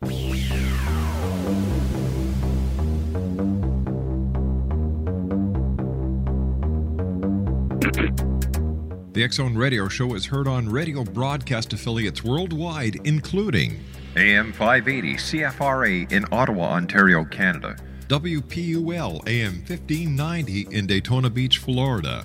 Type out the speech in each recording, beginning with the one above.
The X Zone Radio Show is heard on radio broadcast affiliates worldwide, including AM 580 CFRA in Ottawa, Ontario, Canada. WPUL AM 1590 in Daytona Beach, Florida.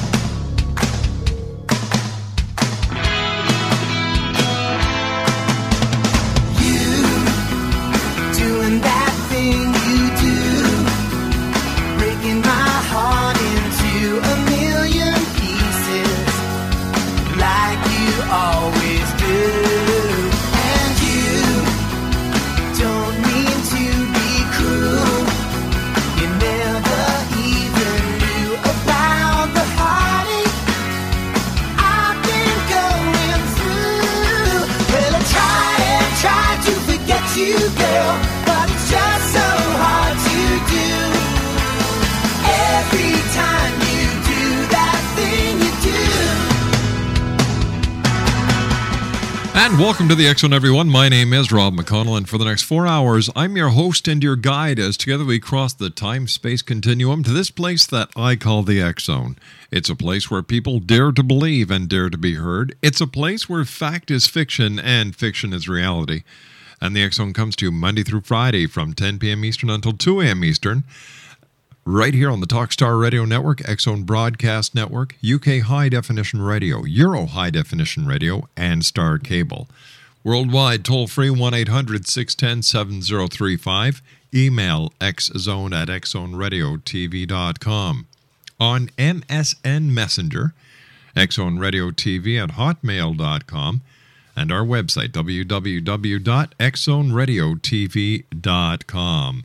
Welcome to the X Zone, everyone. My name is Rob McConnell, and for the next four hours, I'm your host and your guide as together we cross the time space continuum to this place that I call the X Zone. It's a place where people dare to believe and dare to be heard. It's a place where fact is fiction and fiction is reality. And the X Zone comes to you Monday through Friday from 10 p.m. Eastern until 2 a.m. Eastern right here on the Talkstar Radio Network, X Zone Broadcast Network, UK High Definition Radio, Euro High Definition Radio, and Star Cable. Worldwide, toll free 1 800 610 7035. Email xzone at xzoneradiotv.com. On MSN Messenger, xzoneradiotv at hotmail.com, and our website, www.xzoneradiotv.com.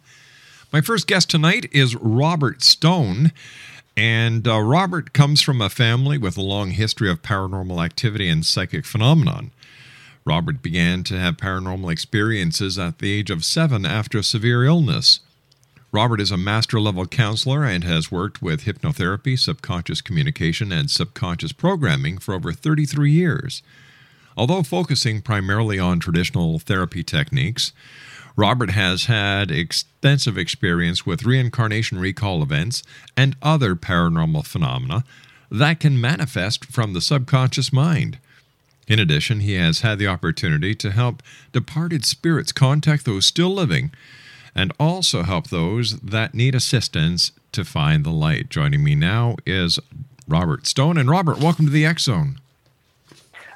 My first guest tonight is Robert Stone. And uh, Robert comes from a family with a long history of paranormal activity and psychic phenomenon. Robert began to have paranormal experiences at the age of seven after a severe illness. Robert is a master level counselor and has worked with hypnotherapy, subconscious communication, and subconscious programming for over 33 years. Although focusing primarily on traditional therapy techniques, Robert has had extensive experience with reincarnation recall events and other paranormal phenomena that can manifest from the subconscious mind. In addition, he has had the opportunity to help departed spirits contact those still living and also help those that need assistance to find the light. Joining me now is Robert Stone. And Robert, welcome to the X Zone.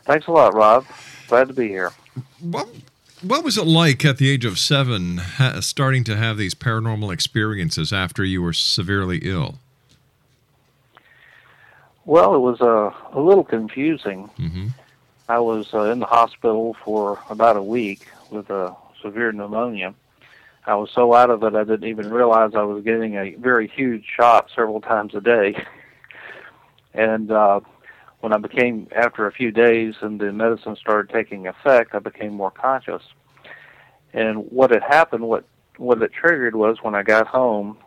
Thanks a lot, Rob. Glad to be here. What, what was it like at the age of seven, ha- starting to have these paranormal experiences after you were severely ill? Well, it was uh, a little confusing. Mm-hmm. I was uh, in the hospital for about a week with a severe pneumonia. I was so out of it, I didn't even realize I was getting a very huge shot several times a day. and uh, when I became, after a few days and the medicine started taking effect, I became more conscious. And what had happened, what what it triggered was when I got home,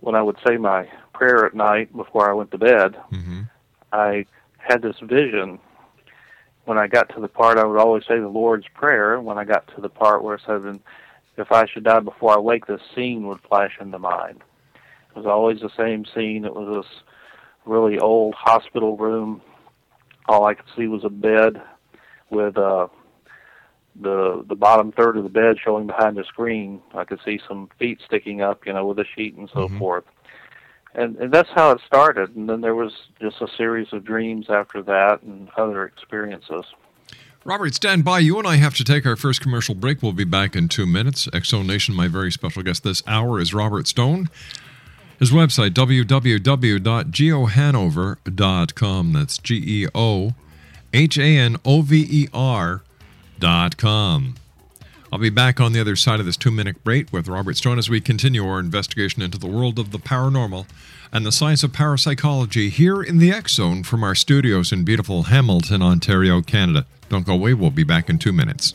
when I would say my prayer at night before I went to bed, mm-hmm. I had this vision. When I got to the part, I would always say the Lord's Prayer. When I got to the part where it said, if I should die before I wake, this scene would flash into mind. It was always the same scene. It was this really old hospital room. All I could see was a bed with uh, the the bottom third of the bed showing behind the screen. I could see some feet sticking up, you know, with a sheet and so Mhm. forth. And, and that's how it started. And then there was just a series of dreams after that and other experiences. Robert, stand by. You and I have to take our first commercial break. We'll be back in two minutes. Exo Nation, my very special guest this hour is Robert Stone. His website, www.geohanover.com. That's G E O H A N O V E R dot com. I'll be back on the other side of this two minute break with Robert Stone as we continue our investigation into the world of the paranormal and the science of parapsychology here in the X Zone from our studios in beautiful Hamilton, Ontario, Canada. Don't go away, we'll be back in two minutes.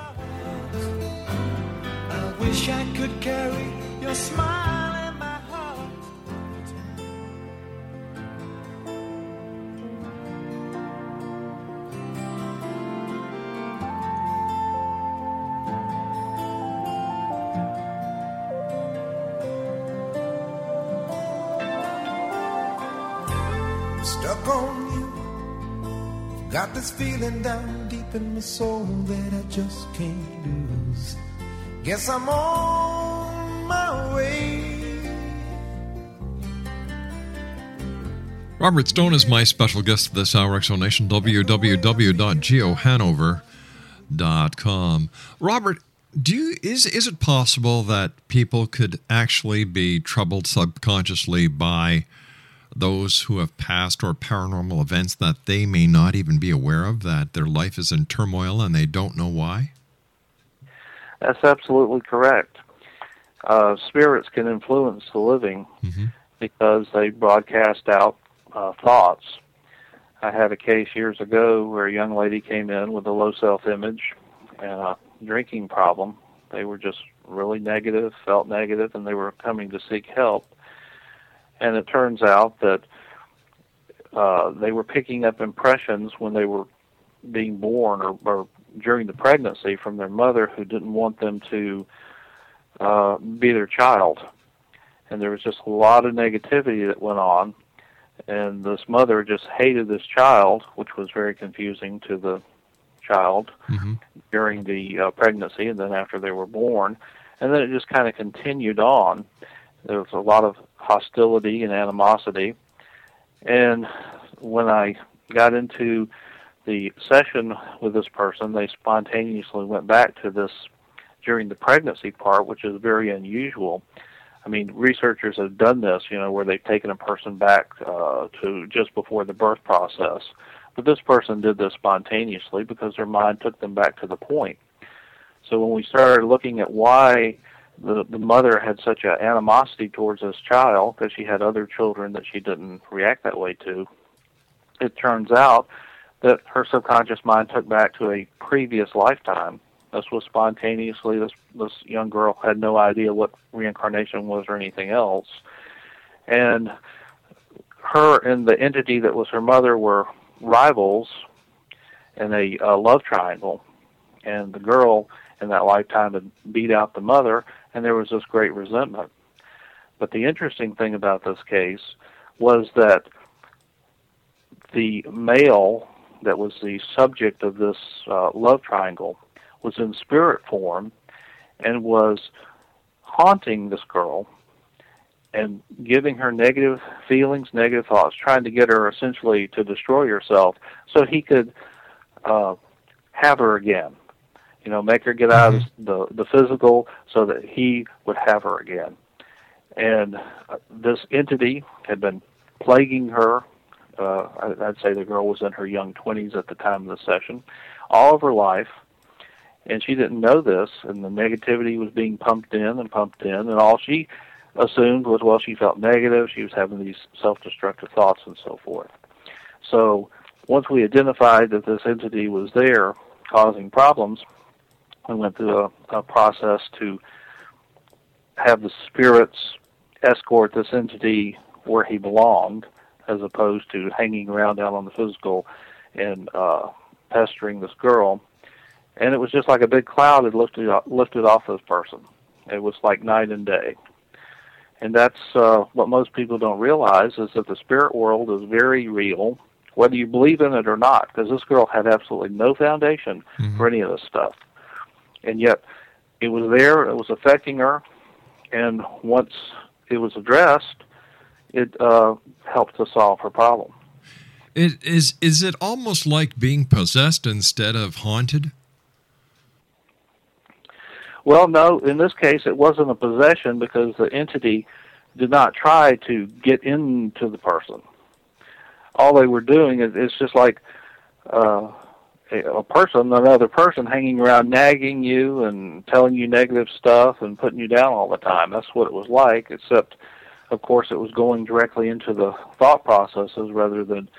carry smile in my heart. Stuck on you. Got this feeling down deep in my soul that I just can't lose. Guess I'm on. Robert Stone is my special guest this hour, Exonation, www.geohanover.com. Robert, do you, is, is it possible that people could actually be troubled subconsciously by those who have passed or paranormal events that they may not even be aware of, that their life is in turmoil and they don't know why? That's absolutely correct. Uh, spirits can influence the living Mm-hmm. because they broadcast out uh, thoughts. I had a case years ago where a young lady came in with a low self image and a drinking problem, They were just really negative, felt negative, and they were coming to seek help. And it turns out that uh, they were picking up impressions when they were being born or, or during the pregnancy from their mother who didn't want them to uh, be their child. And there was just a lot of negativity that went on. And this mother just hated this child, which was very confusing to the child mm-hmm. during the uh, pregnancy and then after they were born. And then it just kind of continued on. There was a lot of hostility and animosity. And when I got into the session with this person, they spontaneously went back to this during the pregnancy part, which is very unusual. I mean, researchers have done this, you know, where they've taken a person back uh, to just before the birth process. But this person did this spontaneously because their mind took them back to the point. So when we started looking at why the the mother had such an animosity towards this child because she had other children that she didn't react that way to, it turns out that her subconscious mind took back to a previous lifetime. This was spontaneously. This this young girl had no idea what reincarnation was or anything else, and her and the entity that was her mother were rivals in a love triangle, and the girl in that lifetime had beat out the mother, and there was this great resentment. But the interesting thing about this case was that the male that was the subject of this uh, love triangle was in spirit form and was haunting this girl and giving her negative feelings, negative thoughts, trying to get her essentially to destroy herself so he could uh, have her again. You know, make her get out Mm-hmm. of the the physical so that he would have her again. And uh, this entity had been plaguing her. Uh, I'd say the girl was in her young 20s at the time of the session, all of her life, and she didn't know this. And the negativity was being pumped in and pumped in, and all she assumed was, well, she felt negative. She was having these self-destructive thoughts and so forth. So once we identified that this entity was there causing problems, we went through a, a process to have the spirits escort this entity where he belonged, as opposed to hanging around out on the physical and uh, pestering this girl. And it was just like a big cloud had lifted lifted off this person. It was like night and day. And that's uh, what most people don't realize is that the spirit world is very real, whether you believe in it or not. Because this girl had absolutely no foundation for any of this stuff and yet it was there, it was affecting her, and once it was addressed, it uh, helped to solve her problem. It, is is it almost like being possessed instead of haunted? Well, no, in this case, it wasn't a possession because the entity did not try to get into the person. All they were doing is it's just like uh, a, person, another person, hanging around, nagging you and telling you negative stuff and putting you down all the time. That's what it was like, except, of course, it was going directly into the thought processes rather than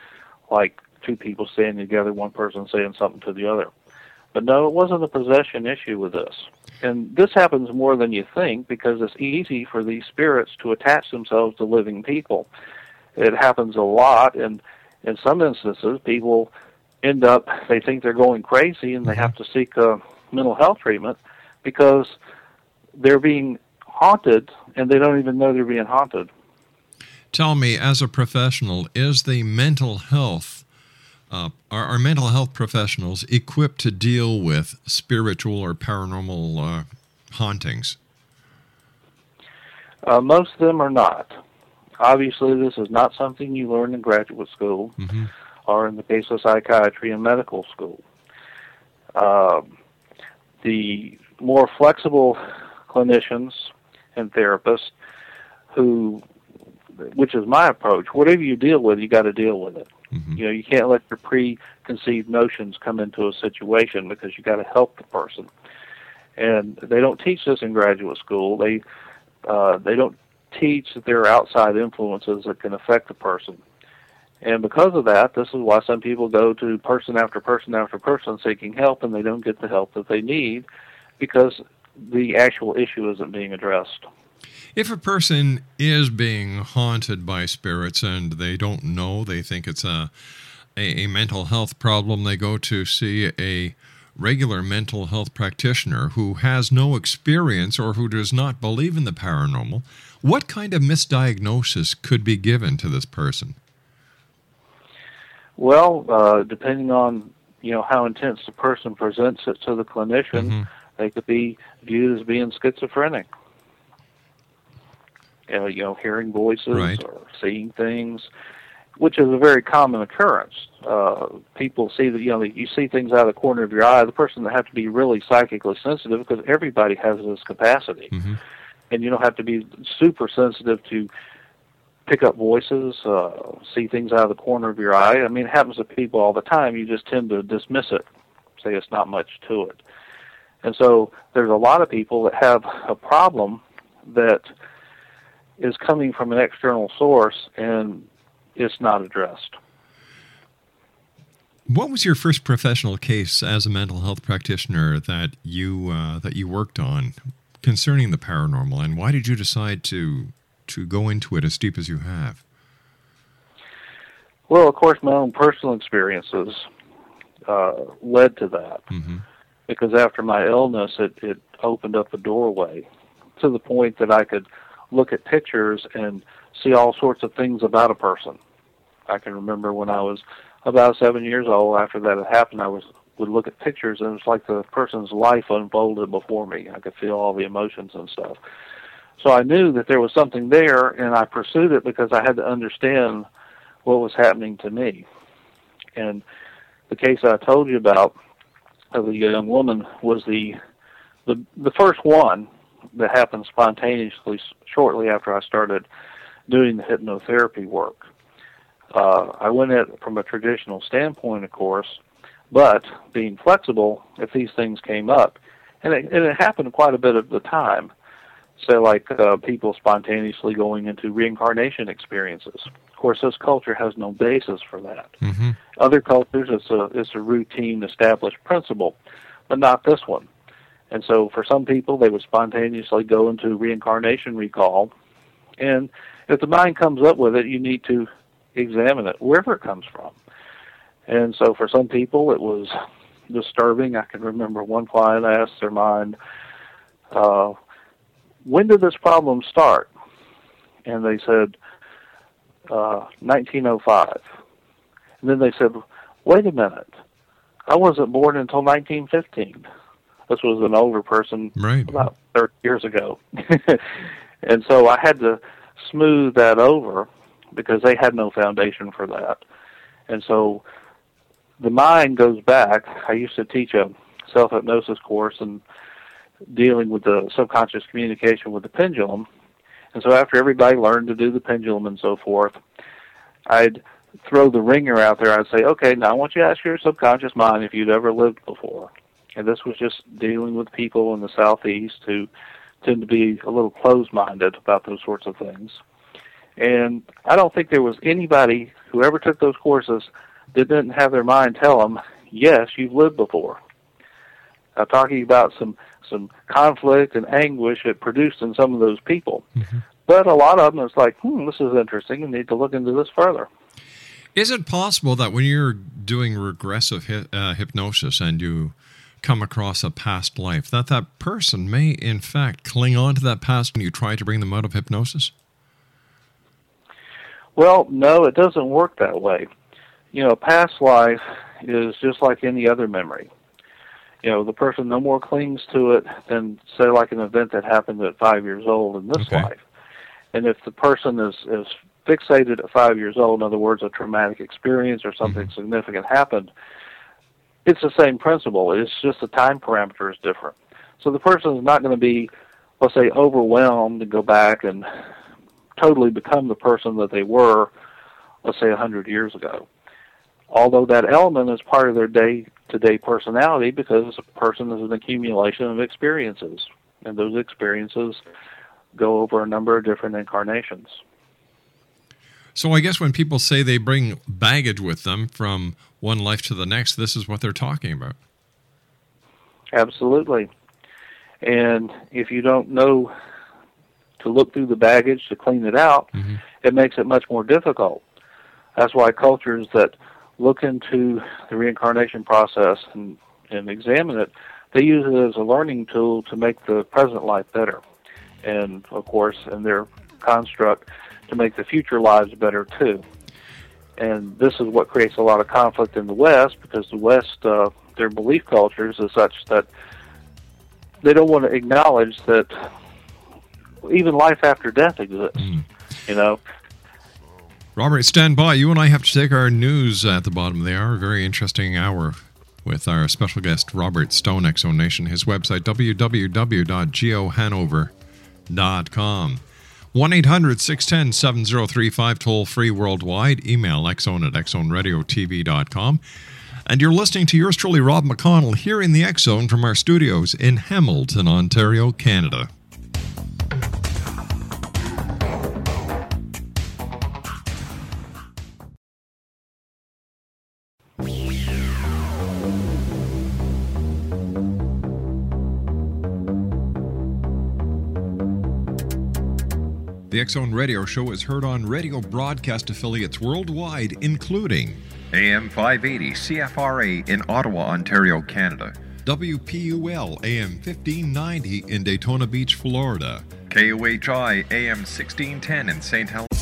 like two people standing together, one person saying something to the other. But no, it wasn't a possession issue with this. And this happens more than you think because it's easy for these spirits to attach themselves to living people. It happens a lot, and in some instances, people end up, they think they're going crazy and they mm-hmm. have to seek a mental health treatment because they're being haunted and they don't even know they're being haunted. Tell me, as a professional, is the mental health uh, are, are mental health professionals equipped to deal with spiritual or paranormal uh, hauntings? Uh, most of them are not. Obviously, this is not something you learn in graduate school Mm-hmm. or in the case of psychiatry in medical school. Um the more flexible clinicians and therapists who, which is my approach, whatever you deal with, you got to deal with it. You know, you can't let your preconceived notions come into a situation because you got to help the person. And they don't teach this in graduate school. They uh, they don't teach that there are outside influences that can affect the person. And because of that, this is why some people go to person after person after person seeking help, and they don't get the help that they need because the actual issue isn't being addressed. If a person is being haunted by spirits and they don't know, they think it's a, a, a mental health problem, they go to see a regular mental health practitioner who has no experience or who does not believe in the paranormal, what kind of misdiagnosis could be given to this person? Well, uh, depending on you know how intense the person presents it to the clinician, Mm-hmm. they could be viewed as being schizophrenic. Uh, you know, hearing voices Right. or seeing things, which is a very common occurrence. Uh, people see that you know you see things out of the corner of your eye. The person that have to be really psychically sensitive because everybody has this capacity, Mm-hmm. and you don't have to be super sensitive to pick up voices, uh, see things out of the corner of your eye. I mean, it happens to people all the time. You just tend to dismiss it, say it's not much to it. And so there's a lot of people that have a problem that is coming from an external source and it's not addressed. What was your first professional case as a mental health practitioner that you uh, that you worked on concerning the paranormal, and why did you decide to to go into it as deep as you have? Well, of course, my own personal experiences uh, led to that. Mm-hmm. Because after my illness, it, it opened up a doorway to the point that I could look at pictures and see all sorts of things about a person. I can remember when I was about seven years old. After that had happened, I was would look at pictures and it's like the person's life unfolded before me. I could feel all the emotions and stuff. So I knew that there was something there, and I pursued it because I had to understand what was happening to me. And the case I told you about of the young woman was the the the first one that happened spontaneously shortly after I started doing the hypnotherapy work. Uh, I went at it from a traditional standpoint, of course, but being flexible if these things came up, and it, and it happened quite a bit of the time. Say like uh, people spontaneously going into reincarnation experiences. Of course, this culture has no basis for that. Mm-hmm. Other cultures, it's a it's a routine, established principle, but not this one. And so, for some people, they would spontaneously go into reincarnation recall, and if the mind comes up with it, you need to examine it wherever it comes from. And so, for some people, it was disturbing. I can remember one client asked their mind, uh, "When did this problem start?" And they said, uh, 1905. And then they said, wait a minute, I wasn't born until 1915. This was an older person Right. about 30 years ago. and so I had to smooth that over because they had no foundation for that. And so the mind goes back. I used to teach a self hypnosis course and dealing with the subconscious communication with the pendulum. And so after everybody learned to do the pendulum and so forth, I'd throw the ringer out there. I'd say, okay, now I want you to ask your subconscious mind if you'd ever lived before. And this was just dealing with people in the southeast who tend to be a little closed-minded about those sorts of things. And I don't think there was anybody who ever took those courses that didn't have their mind tell them, yes, you've lived before. I'm talking about some some conflict and anguish it produced in some of those people. But a lot of them, it's like, hmm, this is interesting. We need to look into this further. Is it possible that when you're doing regressive uh, hypnosis and you come across a past life, that that person may in fact cling on to that past when you try to bring them out of hypnosis? Well, no, it doesn't work that way. You know, past life is just like any other memory. You know, the person no more clings to it than, say, like an event that happened at five years old in this Okay. life. And if the person is, is fixated at five years old, in other words, a traumatic experience or something mm-hmm. significant happened, it's the same principle. It's just the time parameter is different. So the person is not going to be, let's say, overwhelmed and go back and totally become the person that they were, let's say, a hundred years ago. Although that element is part of their day-to-day personality because a person is an accumulation of experiences, and those experiences go over a number of different incarnations. So I guess when people say they bring baggage with them from one life to the next, this is what they're talking about. Absolutely. And if you don't know to look through the baggage to clean it out, Mm-hmm. it makes it much more difficult. That's why cultures that look into the reincarnation process and, and examine it, they use it as a learning tool to make the present life better. And of course, in their construct, to make the future lives better too. And this is what creates a lot of conflict in the West because the West, uh, their belief cultures is such that they don't want to acknowledge that even life after death exists. You know, Robert, stand by. You and I have to take our news at the bottom of the hour. Very interesting hour with our special guest, Robert Stone, Exo Nation. His website, www.geohanover.com. 1 800 610 7035, toll free worldwide. Email xzone at xzoneradiotv.com. And you're listening to yours truly, Rob McConnell, here in the X Zone from our studios in Hamilton, Ontario, Canada. The X Zone Radio Show is heard on radio broadcast affiliates worldwide, including AM 580 CFRA in Ottawa, Ontario, Canada. WPUL AM 1590 in Daytona Beach, Florida. KOHI AM 1610 in St. Helens.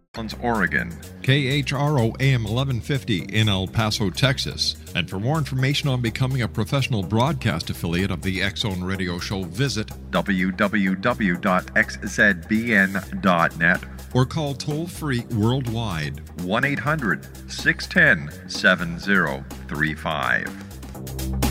Oregon. KHRO AM 1150 in El Paso, Texas. And for more information on becoming a professional broadcast affiliate of the X Zone Radio Show, visit www.xzbn.net or call toll free worldwide 1 800 610 7035.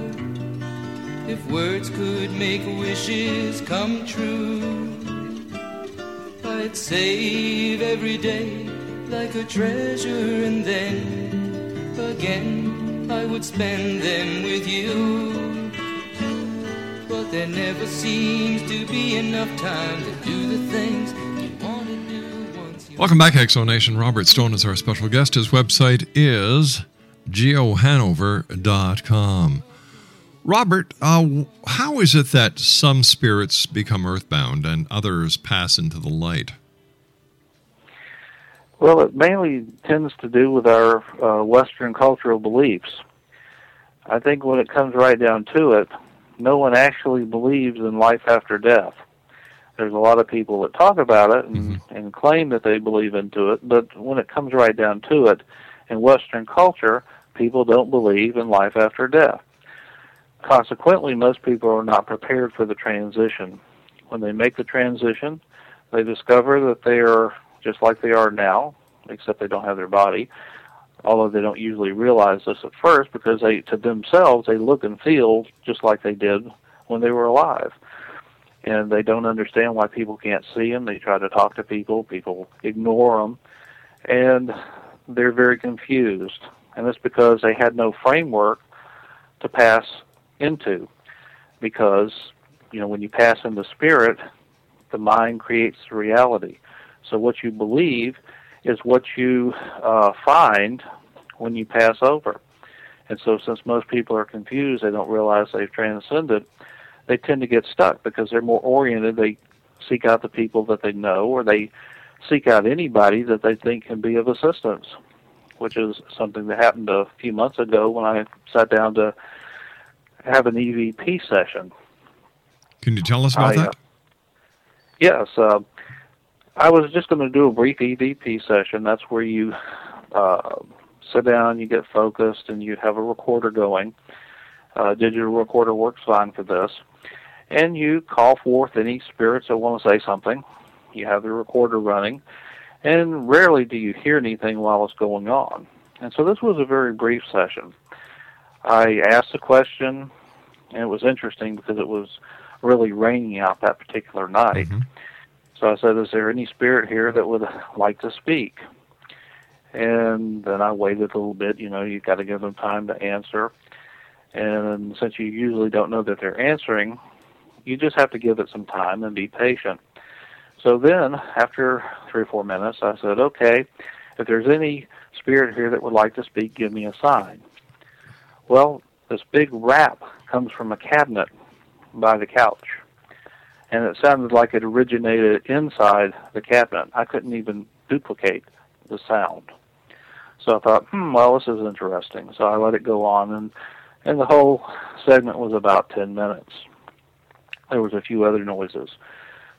If words could make wishes come true, I'd save every day like a treasure, and then again I would spend them with you. But there never seems to be enough time to do the things. Welcome back, Exo Nation. Robert Stone is our special guest. His website is geohanover.com. Robert, uh, how is it that some spirits become earthbound and others pass into the light? Well, it mainly tends to do with our uh, Western cultural beliefs. I think when it comes right down to it, no one actually believes in life after death. there's a lot of people that talk about it and, and claim that they believe into it, but when it comes right down to it, in Western culture, people don't believe in life after death. Consequently, most people are not prepared for the transition. When they make the transition, they discover that they are just like they are now, except they don't have their body. Although they don't usually realize this at first, because they, to themselves, they look and feel just like they did when they were alive. And they don't understand why people can't see them. They try to talk to people, people ignore them, and they're very confused. And it's because they had no framework to pass into. Because, you know, when you pass into spirit, the mind creates the reality. So what you believe is what you uh, find when you pass over. And so, since most people are confused, they don't realize they've transcended, they tend to get stuck because they're more oriented. They seek out the people that they know, or they seek out anybody that they think can be of assistance, which is something that happened a few months ago when I sat down to have an EVP session. Can you tell us about I, uh, that? Yes, uh, I was just going to do a brief EVP session. That's where you uh, sit down, you get focused, and you have a recorder going. Uh, digital recorder works fine for this. And you call forth any spirits that want to say something. You have the recorder running, and rarely do you hear anything while it's going on. And so this was a very brief session. I asked a question, and it was interesting because it was really raining out that particular night. Mm-hmm. So I said, Is there any spirit here that would like to speak? And then I waited a little bit. You know, you've got to give them time to answer. And since you usually don't know that they're answering, you just have to give it some time and be patient. So then, after three or four minutes, I said, Okay, if there's any spirit here that would like to speak, give me a sign. Well, this big rap comes from a cabinet by the couch. And it sounded like it originated inside the cabinet. I couldn't even duplicate the sound. So I thought, hmm, well, this is interesting. So I let it go on, and and the whole segment was about ten minutes. There was a few other noises,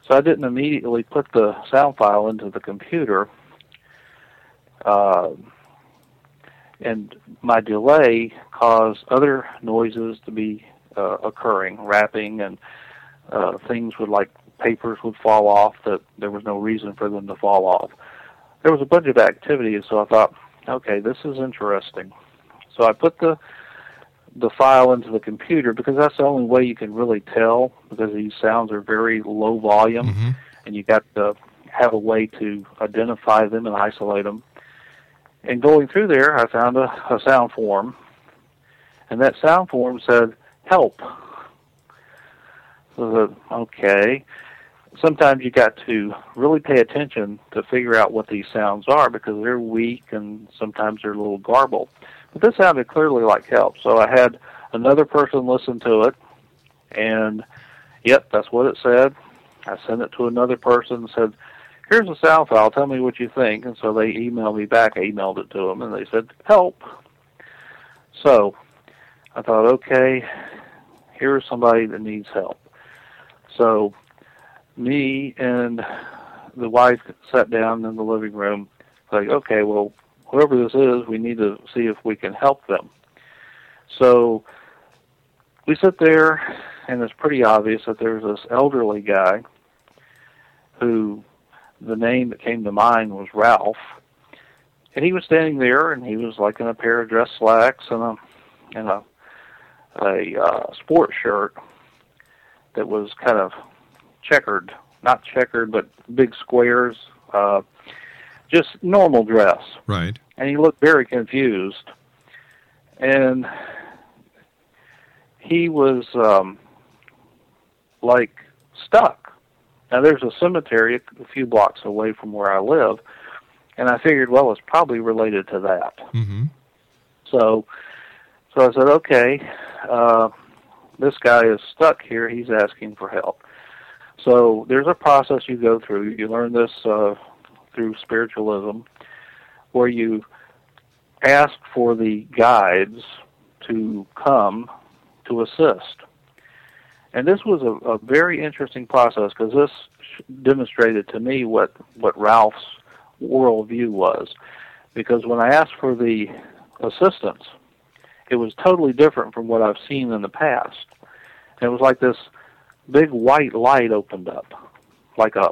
so I didn't immediately put the sound file into the computer. Uh, and my delay caused other noises to be uh, occurring, rapping, and uh, things would like papers would fall off that there was no reason for them to fall off. There was a bunch of activity, so I thought, okay, this is interesting. So I put the the file into the computer because that's the only way you can really tell because these sounds are very low volume and you got to have a way to identify them and isolate them. And going through there, I found a, a sound form, and that sound form said "help." So said, okay. Sometimes you got to really pay attention to figure out what these sounds are because they're weak and sometimes they're a little garbled. But this sounded clearly like help, so I had another person listen to it, and yep, that's what it said. I sent it to another person and said, here's a sound file. Tell me what you think. And so they emailed me back. I emailed it to them, and they said, help. So I thought, okay, here's somebody that needs help. So me and the wife sat down in the living room, like, okay, well, whoever this is, we need to see if we can help them. So we sit there, and it's pretty obvious that there's this elderly guy who the name that came to mind was Ralph. And he was standing there, and he was like in a pair of dress slacks and a and a a uh, sports shirt that was kind of checkered, not checkered, but big squares, uh, just normal dress. Right. And he looked very confused, and he was um, like stuck. Now there's a cemetery a few blocks away from where I live, and I figured, well, it's probably related to that. Mm-hmm. So, so I said, okay, uh, this guy is stuck here. He's asking for help. So there's a process you go through. You learn this uh, through spiritualism, where you ask for the guides to come to assist. And this was a, a very interesting process because this demonstrated to me what what Ralph's worldview was. Because when I asked for the assistance, it was totally different from what I've seen in the past. And it was like this big white light opened up, like a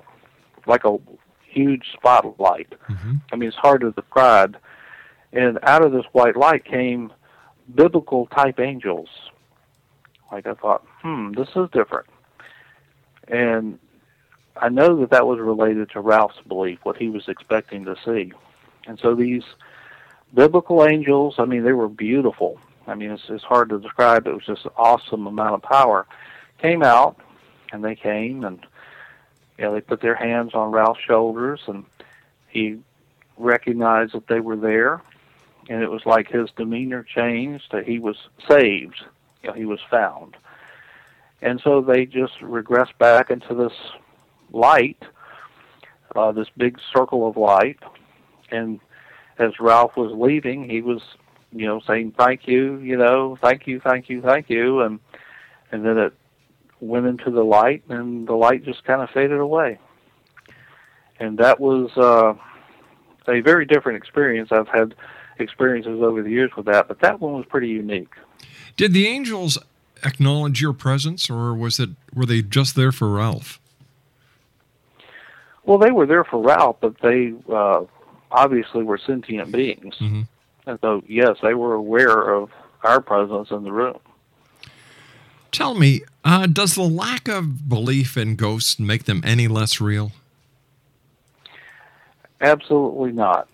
like a huge spotlight. Mm-hmm. I mean, it's hard to describe. And out of this white light came biblical type angels. Like I thought, hmm, this is different. And I know that that was related to Ralph's belief, what he was expecting to see. And so these biblical angels, I mean, they were beautiful. I mean, it's, it's hard to describe. It was just an awesome amount of power. Came out, and they came, and you know, they put their hands on Ralph's shoulders, and he recognized that they were there, and it was like his demeanor changed. That he was saved. You know, he was found. And so they just regress back into this light, uh, this big circle of light. And as Ralph was leaving, he was, you know, saying thank you, you know, thank you, thank you, thank you, and and then it went into the light, and the light just kind of faded away. And that was uh, a very different experience. I've had experiences over the years with that, but that one was pretty unique. Did the angels acknowledge your presence, or was it were they just there for Ralph? Well, they were there for Ralph, but they uh, obviously were sentient beings, mm-hmm. and so yes, they were aware of our presence in the room. Tell me, uh, does the lack of belief in ghosts make them any less real? Absolutely not.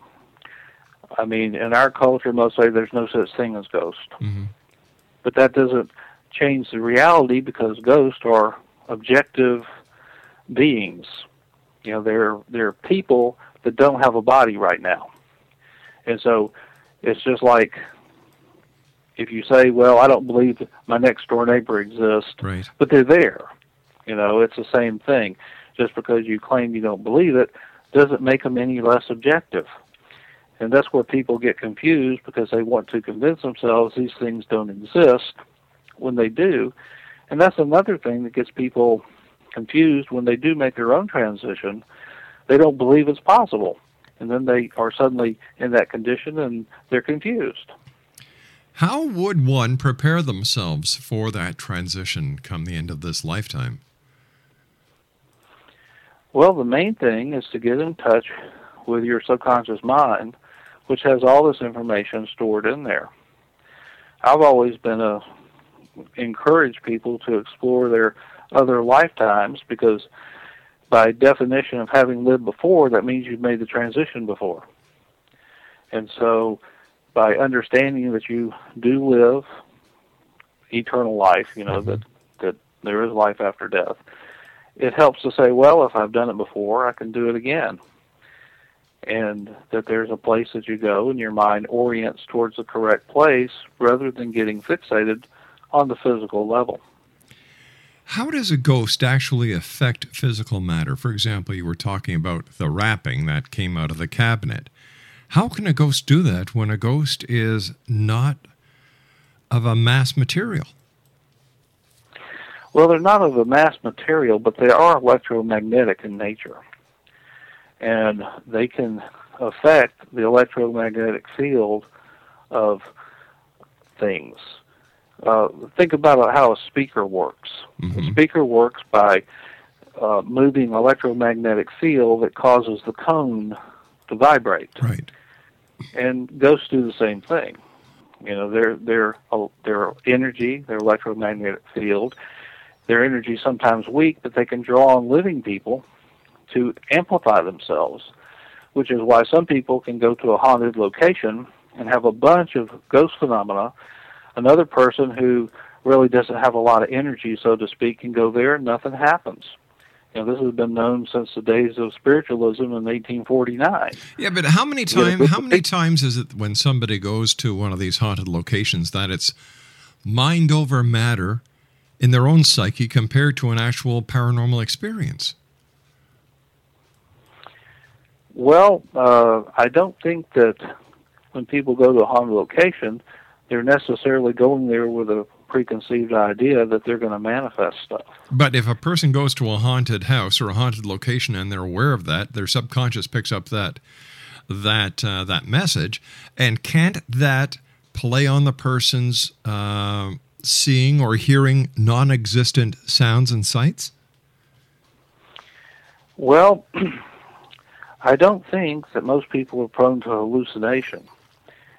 I mean, in our culture, most say there's no such thing as ghosts. Mm-hmm. But that doesn't change the reality because ghosts are objective beings. You know, they're they're people that don't have a body right now. And so it's just like if you say, Well, I don't believe my next door neighbor exists right. but they're there. You know, it's the same thing. Just because you claim you don't believe it doesn't make them any less objective. And that's where people get confused because they want to convince themselves these things don't exist when they do. And that's another thing that gets people confused when they do make their own transition. They don't believe it's possible. And then they are suddenly in that condition and they're confused. How would one prepare themselves for that transition come the end of this lifetime? Well, the main thing is to get in touch with your subconscious mind, which has all this information stored in there. I've always been a encourage people to explore their other lifetimes because by definition of having lived before, that means you've made the transition before. And so by understanding that you do live eternal life, you know, mm-hmm. that, that there is life after death, it helps to say, well, if I've done it before, I can do it again. And that there's a place that you go and your mind orients towards the correct place rather than getting fixated on the physical level. How does a ghost actually affect physical matter? For example, you were talking about the wrapping that came out of the cabinet. How can a ghost do that when a ghost is not of a mass material? Well, they're not of a mass material, but they are electromagnetic in nature. And they can affect the electromagnetic field of things. Uh, think about how a speaker works. Mm-hmm. A speaker works by uh, moving electromagnetic field that causes the cone to vibrate. Right. And ghosts do the same thing. You know, their their uh, their energy, their electromagnetic field, their energy sometimes weak, but they can draw on living people to amplify themselves. Which is why some people can go to a haunted location and have a bunch of ghost phenomena. Another person who really doesn't have a lot of energy, so to speak, can go there and nothing happens. You know, this has been known since the days of spiritualism in 1849. Yeah, but how many times how many times is it when somebody goes to one of these haunted locations that it's mind over matter in their own psyche compared to an actual paranormal experience? Well, uh, I don't think that when people go to a haunted location, they're necessarily going there with a preconceived idea that they're going to manifest stuff. But if a person goes to a haunted house or a haunted location and they're aware of that, their subconscious picks up that that uh, that message, and can't that play on the person's uh, seeing or hearing non-existent sounds and sights? Well, I don't think that most people are prone to hallucination.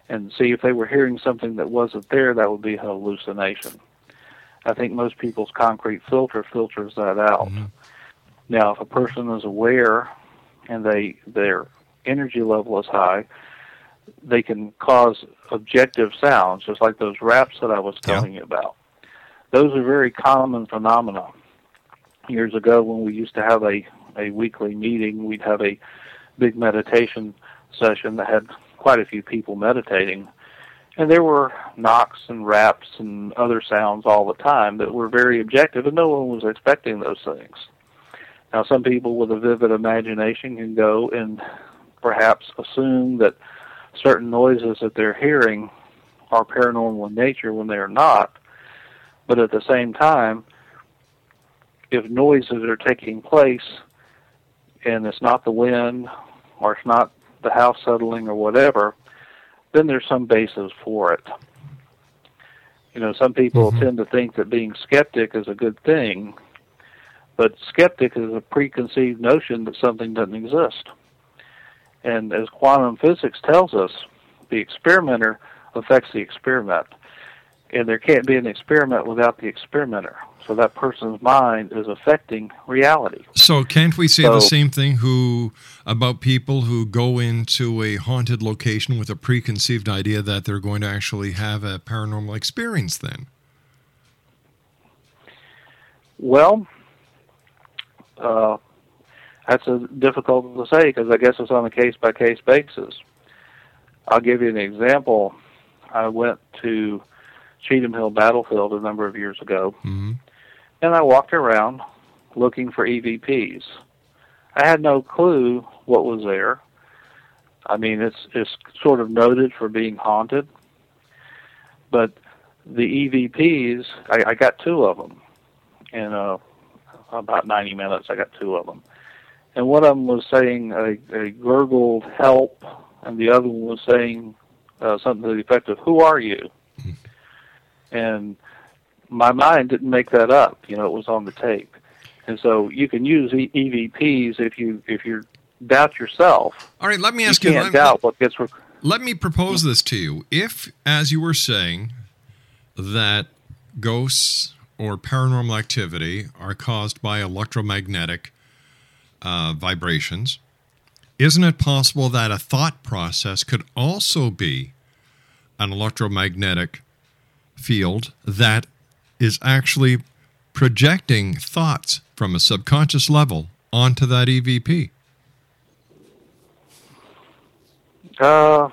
And see, if they were hearing something that wasn't there, that would be a hallucination. I think most people's concrete filter filters that out. Mm-hmm. Now, if a person is aware and they their energy level is high, they can cause objective sounds, just like those raps that I was telling you about. Those are very common phenomena. Years ago, when we used to have a, a weekly meeting, we'd have a big meditation session that had quite a few people meditating. And there were knocks and raps and other sounds all the time that were very objective, and no one was expecting those things. Now, some people with a vivid imagination can go and perhaps assume that certain noises that they're hearing are paranormal in nature when they're not. But at the same time, if noises are taking place and it's not the wind or it's not the house settling or whatever, then there's some basis for it. You know, some people Mm-hmm. tend to think that being skeptic is a good thing, but skeptic is a preconceived notion that something doesn't exist. And as quantum physics tells us, the experimenter affects the experiment. And there can't be an experiment without the experimenter. So that person's mind is affecting reality. So can't we say the same thing who about people who go into a haunted location with a preconceived idea that they're going to actually have a paranormal experience then? Well, uh, that's a difficult to say because I guess it's on a case by case basis. I'll give you an example. I went to Cheatham Hill Battlefield a number of years ago, Mm-hmm. and I walked around looking for EVPs. I had no clue what was there. I mean, it's it's sort of noted for being haunted, but the EVPs, I, I got two of them in uh, about 90 minutes. I got two of them, and one of them was saying a, a gurgled help, and the other one was saying uh, something to the effect of "Who are you?" And my mind didn't make that up. You know, it was on the tape, and so you can use EVPs if you if you doubt yourself. All right, let me ask you. you can't let- doubt what gets. Rec- Let me propose this to you. If, as you were saying, that ghosts or paranormal activity are caused by electromagnetic uh, vibrations, isn't it possible that a thought process could also be an electromagnetic field that is actually projecting thoughts from a subconscious level onto that EVP? Uh,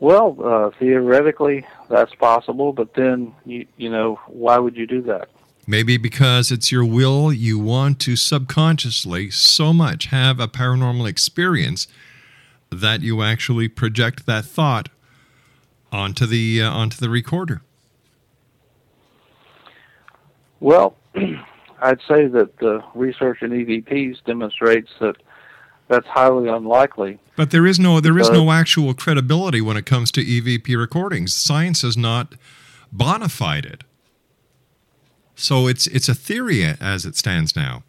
well, uh, theoretically that's possible, but then you you know why would you do that? Maybe because it's your will, you want to subconsciously so much have a paranormal experience that you actually project that thought onto the uh, onto the recorder. Well, I'd say that the research in EVPs demonstrates that that's highly unlikely. But there is no there is no actual credibility when it comes to EVP recordings. Science has not bona fide it. So it's it's a theory as it stands now.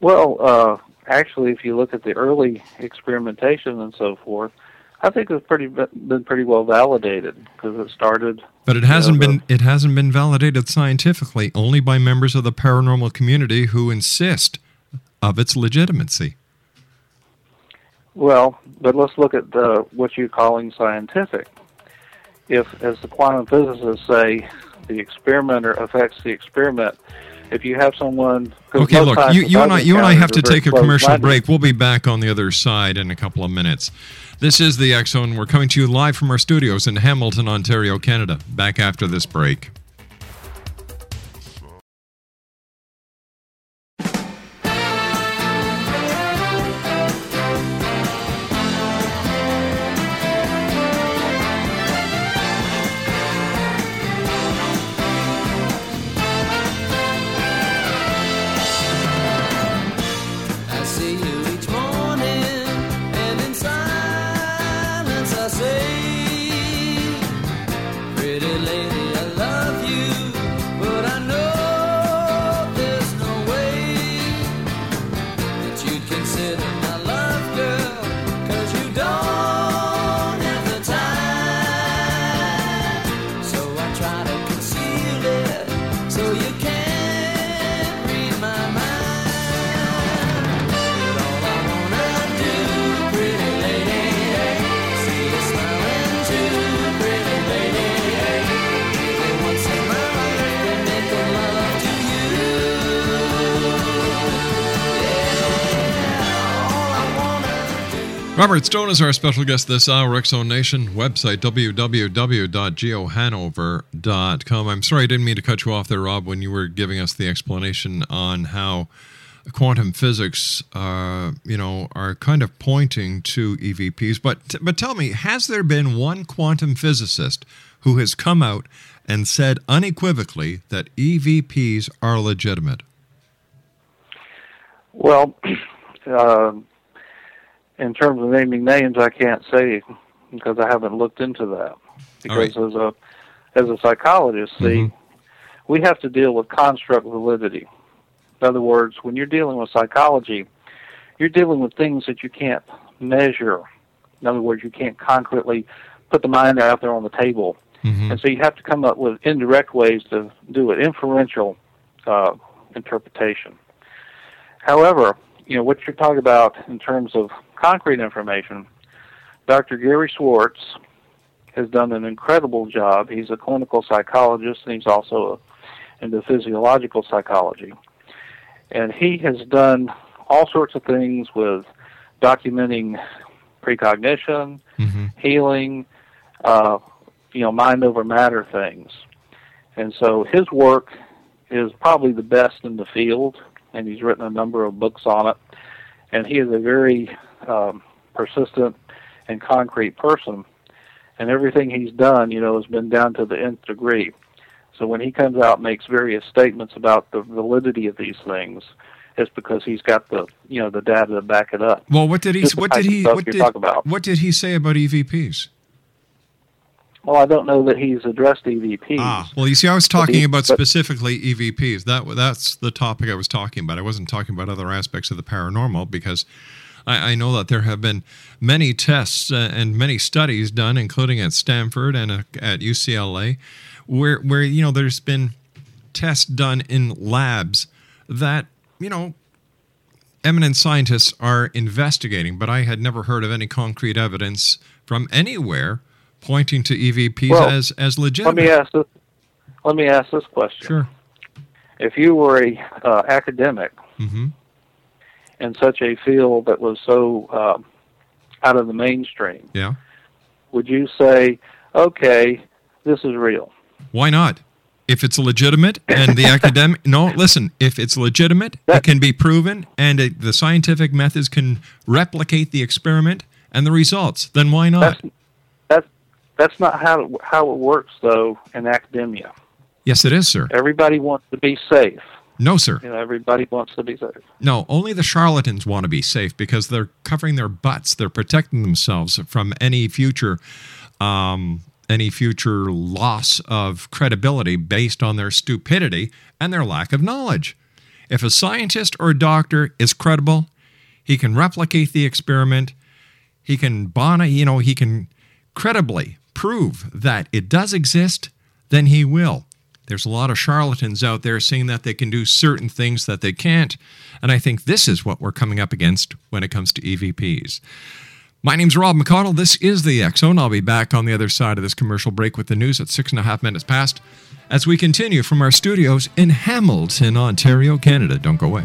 Well, uh, actually, if you look at the early experimentation and so forth, I think it's pretty been pretty well validated because it started. But it hasn't the- been it hasn't been validated scientifically only by members of the paranormal community who insist of its legitimacy. Well, but let's look at the, what you're calling scientific. If, as the quantum physicists say, the experimenter affects the experiment. If you have someone, Okay, look, you, you and I, you and I have to take a commercial break. We'll be back on the other side in a couple of minutes. This is the X Zone. We're coming to you live from our studios in Hamilton, Ontario, Canada. Back after this break. Robert Stone is our special guest this hour, Zone Nation. Website www.geohanover.com. I'm sorry I didn't mean to cut you off there, Rob, when you were giving us the explanation on how quantum physics, uh, you know, are kind of pointing to EVPs. But but tell me, has there been one quantum physicist who has come out and said unequivocally that EVPs are legitimate? Well, uh, in terms of naming names, I can't say because I haven't looked into that. Because as a as a psychologist, see, we have to deal with construct validity. In other words, when you're dealing with psychology, you're dealing with things that you can't measure. In other words, you can't concretely put the mind out there on the table. And so you have to come up with indirect ways to do it, inferential uh, interpretation. However, you know, what you're talking about in terms of concrete information, Dr. Gary Schwartz has done an incredible job. He's a clinical psychologist and he's also into physiological psychology. And he has done all sorts of things with documenting precognition, healing, uh, you know, mind over matter things. And so his work is probably the best in the field, and he's written a number of books on it. And he is a very um, persistent and concrete person, and everything he's done, you know, has been down to the nth degree. So when he comes out and makes various statements about the validity of these things, it's because he's got the you know the data to back it up. Well, what did he? What did he? What did, what did he say about EVPs? Well, I don't know that he's addressed EVPs. Ah, well, you see, I was talking he- about but- specifically EVPs. That that's the topic I was talking about. I wasn't talking about other aspects of the paranormal because I, I know that there have been many tests uh, and many studies done, including at Stanford and uh, at UCLA, where where you know there's been tests done in labs that you know eminent scientists are investigating, but I had never heard of any concrete evidence from anywhere pointing to EVPs Well, as as Let legitimate. me ask this. Let me ask this question. Sure. If you were a uh, academic hmm in such a field that was so uh, out of the mainstream, Yeah. would you say, "Okay, this is real"? Why not? If it's legitimate and the academic, no, listen, if it's legitimate, it can be proven and it, the scientific methods can replicate the experiment and the results, then why not? That's that's not how how it works though in academia. yes, it is, sir. Everybody wants to be safe. No, sir. You know, everybody wants to be safe. No, only the charlatans want to be safe because they're covering their butts. They're protecting themselves from any future, um, any future loss of credibility based on their stupidity and their lack of knowledge. If a scientist or a doctor is credible, he can replicate the experiment. He can bona, you know, he can credibly prove that it does exist. Then he will. There's a lot of charlatans out there saying that they can do certain things that they can't. And I think this is what we're coming up against when it comes to EVPs. My name's Rob McConnell. This is the Zone. I'll be back on the other side of this commercial break with the news at six and a half minutes past as we continue from our studios in Hamilton, Ontario, Canada. Don't go away.